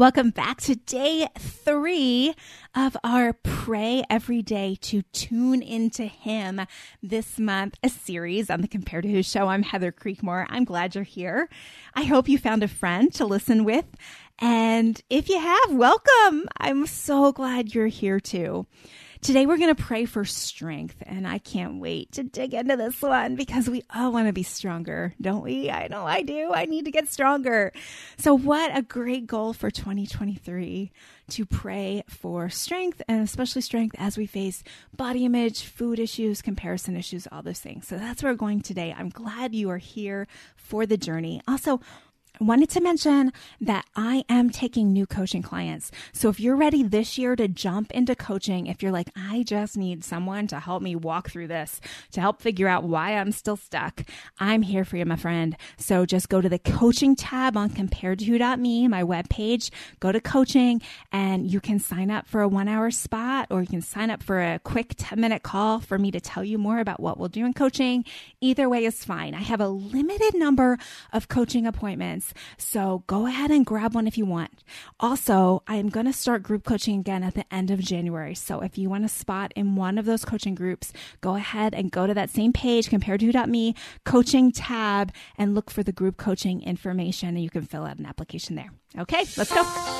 Welcome back to day three of our Pray Every Day to Tune into Him this month, a series on the Compared to Who show. I'm Heather Creekmore. I'm glad you're here. I hope you found a friend to listen with. And if you have, welcome. I'm so glad you're here too. Today we're going to pray for strength, and I can't wait to dig into this one because we all want to be stronger, don't we? I know I do. I need to get stronger. So, what a great goal for 2023 to pray for strength and especially strength as we face body image, food issues, comparison issues, all those things. So, that's where we're going today. I'm glad you are here for the journey. Also, wanted to mention that I am taking new coaching clients. So if you're ready this year to jump into coaching, if you're like, I just need someone to help me walk through this, to help figure out why I'm still stuck, I'm here for you, my friend. So just go to the coaching tab on comparedtowho.me, my webpage, go to coaching, and you can sign up for a one hour spot or you can sign up for a quick 10 minute call for me to tell you more about what we'll do in coaching. Either way is fine. I have a limited number of coaching appointments so go ahead and grab one if you want. Also, I am going to start group coaching again at the end of January. So if you want a spot in one of those coaching groups, go ahead and go to that same page, compared to me, coaching tab, and look for the group coaching information and you can fill out an application there. Okay, let's go.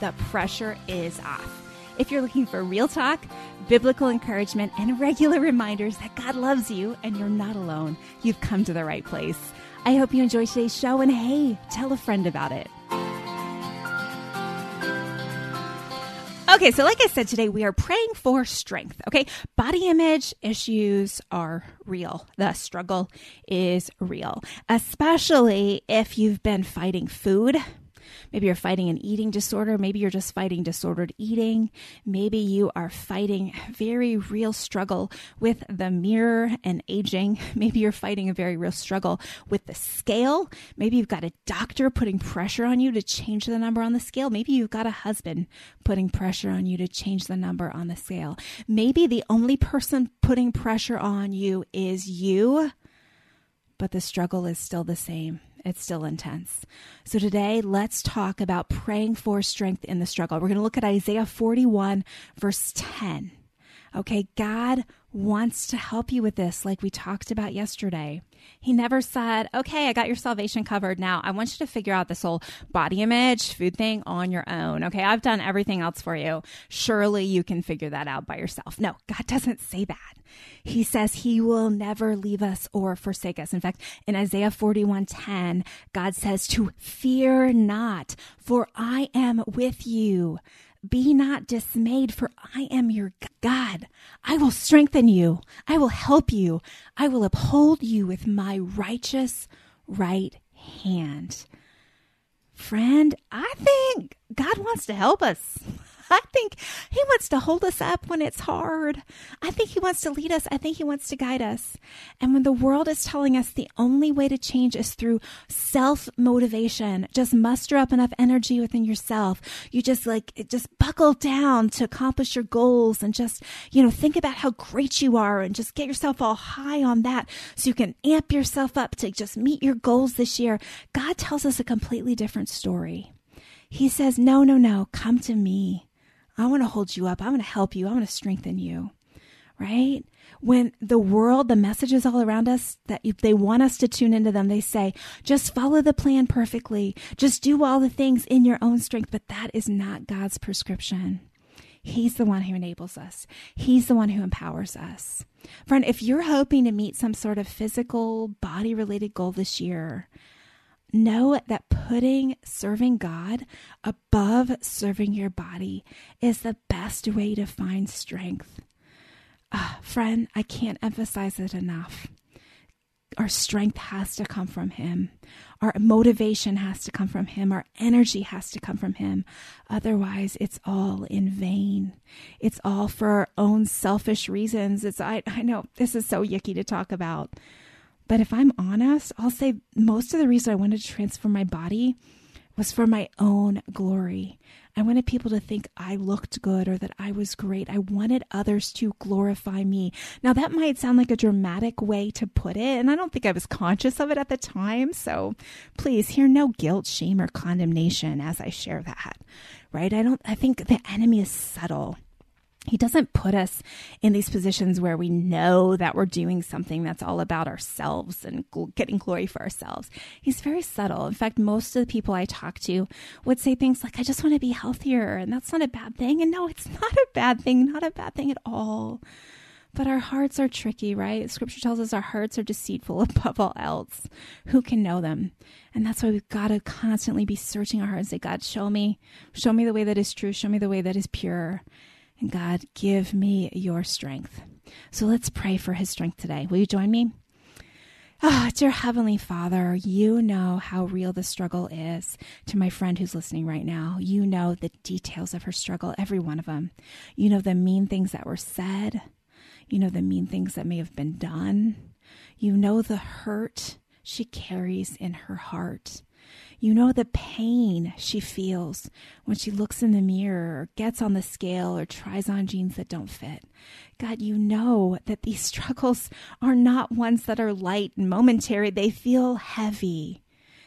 the pressure is off. If you're looking for real talk, biblical encouragement, and regular reminders that God loves you and you're not alone, you've come to the right place. I hope you enjoy today's show and hey, tell a friend about it. Okay, so like I said today, we are praying for strength. Okay, body image issues are real. The struggle is real, especially if you've been fighting food Maybe you're fighting an eating disorder. Maybe you're just fighting disordered eating. Maybe you are fighting very real struggle with the mirror and aging. Maybe you're fighting a very real struggle with the scale. Maybe you've got a doctor putting pressure on you to change the number on the scale. Maybe you've got a husband putting pressure on you to change the number on the scale. Maybe the only person putting pressure on you is you, but the struggle is still the same it's still intense. So today, let's talk about praying for strength in the struggle. We're going to look at Isaiah 41, verse 10. Okay, God wants to help you with this, like we talked about yesterday. He never said, okay, I got your salvation covered. Now I want you to figure out this whole body image, food thing on your own. Okay, I've done everything else for you. Surely you can figure that out by yourself. No, God doesn't say that. He says he will never leave us or forsake us. In fact, in Isaiah 41:10, God says to fear not, for I am with you. Be not dismayed, for I am your God. I will strengthen you. I will help you. I will uphold you with my righteous right hand. Friend, I think God wants to help us. I think He wants to hold us up when it's hard. I think He wants to lead us. I think He wants to guide us. And when the world is telling us the only way to change is through self motivation, just muster up enough energy within yourself. You just like, just buckle down to accomplish your goals and just, you know, think about how great you are and just get yourself all high on that so you can amp yourself up to just meet your goals this year. God tells us a completely different story. He says, No, no, no, come to me. I want to hold you up. I want to help you. I want to strengthen you. Right? When the world, the messages all around us that if they want us to tune into them, they say, just follow the plan perfectly. Just do all the things in your own strength. But that is not God's prescription. He's the one who enables us. He's the one who empowers us. Friend, if you're hoping to meet some sort of physical, body related goal this year, know that putting serving God above serving your body is the best way to find strength. Uh, friend, I can't emphasize it enough. our strength has to come from Him. Our motivation has to come from Him. Our energy has to come from Him. Otherwise, it's all in vain. It's all for our own selfish reasons. It's, I, I know this is so yucky to talk about. But if I'm honest, I'll say most of the reason I wanted to transform my body was for my own glory. I wanted people to think I looked good or that I was great. I wanted others to glorify me. Now, that might sound like a dramatic way to put it, and I don't think I was conscious of it at the time. So please hear no guilt, shame, or condemnation as I share that, right? I don't, I think the enemy is subtle. He doesn't put us in these positions where we know that we're doing something that's all about ourselves and getting glory for ourselves. He's very subtle. In fact, most of the people I talk to would say things like, I just want to be healthier. And that's not a bad thing. And no, it's not a bad thing, not a bad thing at all. But our hearts are tricky, right? Scripture tells us our hearts are deceitful above all else. Who can know them? And that's why we've got to constantly be searching our hearts and say, God, show me, show me the way that is true, show me the way that is pure. And God, give me your strength. So let's pray for his strength today. Will you join me? Oh, dear Heavenly Father, you know how real the struggle is to my friend who's listening right now. You know the details of her struggle, every one of them. You know the mean things that were said. You know the mean things that may have been done. You know the hurt she carries in her heart. You know the pain she feels when she looks in the mirror or gets on the scale or tries on jeans that don't fit. God, you know that these struggles are not ones that are light and momentary. They feel heavy.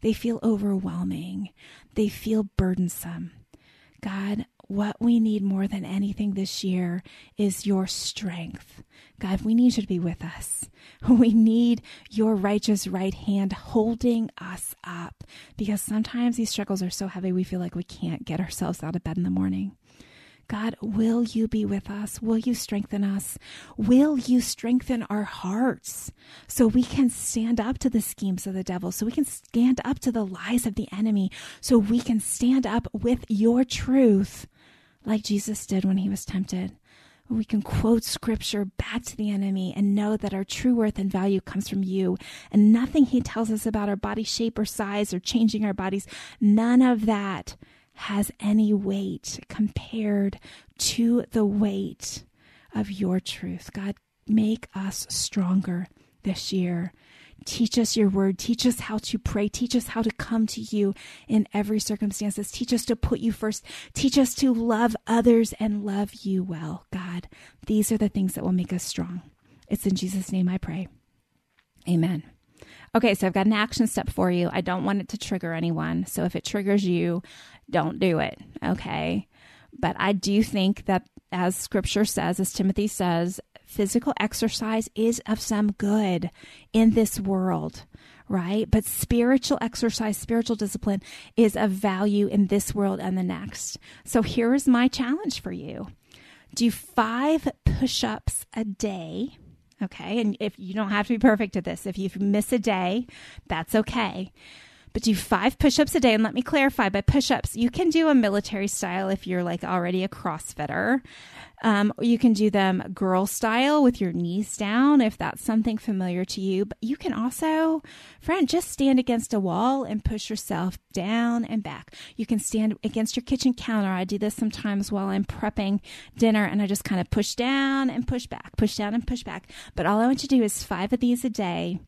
They feel overwhelming. They feel burdensome. God, what we need more than anything this year is your strength. God, we need you to be with us. We need your righteous right hand holding us up because sometimes these struggles are so heavy we feel like we can't get ourselves out of bed in the morning. God, will you be with us? Will you strengthen us? Will you strengthen our hearts so we can stand up to the schemes of the devil, so we can stand up to the lies of the enemy, so we can stand up with your truth like Jesus did when he was tempted? we can quote scripture back to the enemy and know that our true worth and value comes from you. And nothing he tells us about our body shape or size or changing our bodies, none of that has any weight compared to the weight of your truth. God, make us stronger this year. Teach us your word. Teach us how to pray. Teach us how to come to you in every circumstances. Teach us to put you first. Teach us to love others and love you well, God. These are the things that will make us strong. It's in Jesus' name I pray. Amen. Okay, so I've got an action step for you. I don't want it to trigger anyone. So if it triggers you, don't do it. Okay. But I do think that, as scripture says, as Timothy says, physical exercise is of some good in this world, right? But spiritual exercise, spiritual discipline is of value in this world and the next. So here is my challenge for you do five push ups a day. Okay. And if you don't have to be perfect at this, if you miss a day, that's okay but do five push ups a day. And let me clarify by push ups, you can do a military style if you're like already a CrossFitter. Um, you can do them girl style with your knees down if that's something familiar to you. But you can also, friend, just stand against a wall and push yourself down and back. You can stand against your kitchen counter. I do this sometimes while I'm prepping dinner and I just kind of push down and push back, push down and push back. But all I want you to do is five of these a day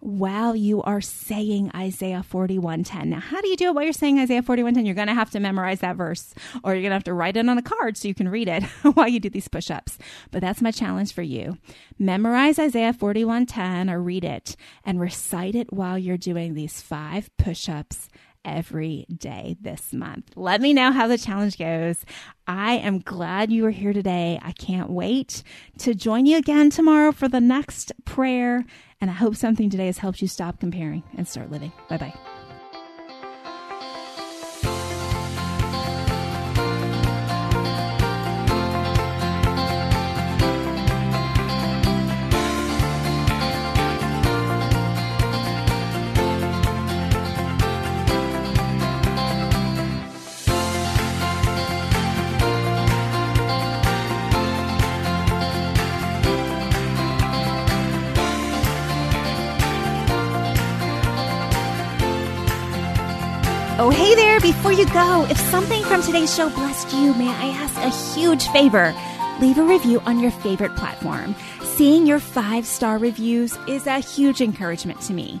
while you are saying Isaiah 41:10. Now, how do you do it while you're saying Isaiah 41:10? You're going to have to memorize that verse or you're going to have to write it on a card so you can read it while you do these push-ups. But that's my challenge for you. Memorize Isaiah 41:10 or read it and recite it while you're doing these 5 push-ups every day this month. Let me know how the challenge goes. I am glad you are here today. I can't wait to join you again tomorrow for the next prayer and I hope something today has helped you stop comparing and start living. Bye bye. Oh, hey there, before you go, if something from today's show blessed you, may I ask a huge favor? Leave a review on your favorite platform. Seeing your five star reviews is a huge encouragement to me.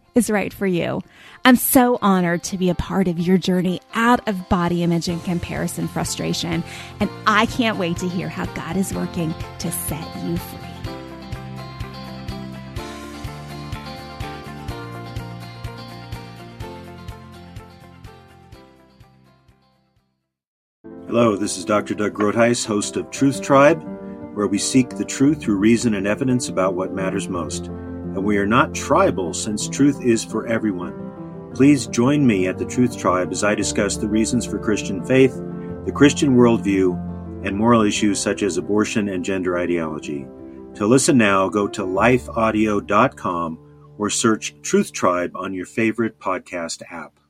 is right for you. I'm so honored to be a part of your journey out of body image and comparison frustration, and I can't wait to hear how God is working to set you free. Hello, this is Dr. Doug Groothuis, host of Truth Tribe, where we seek the truth through reason and evidence about what matters most. And we are not tribal since truth is for everyone. Please join me at the Truth Tribe as I discuss the reasons for Christian faith, the Christian worldview, and moral issues such as abortion and gender ideology. To listen now, go to lifeaudio.com or search Truth Tribe on your favorite podcast app.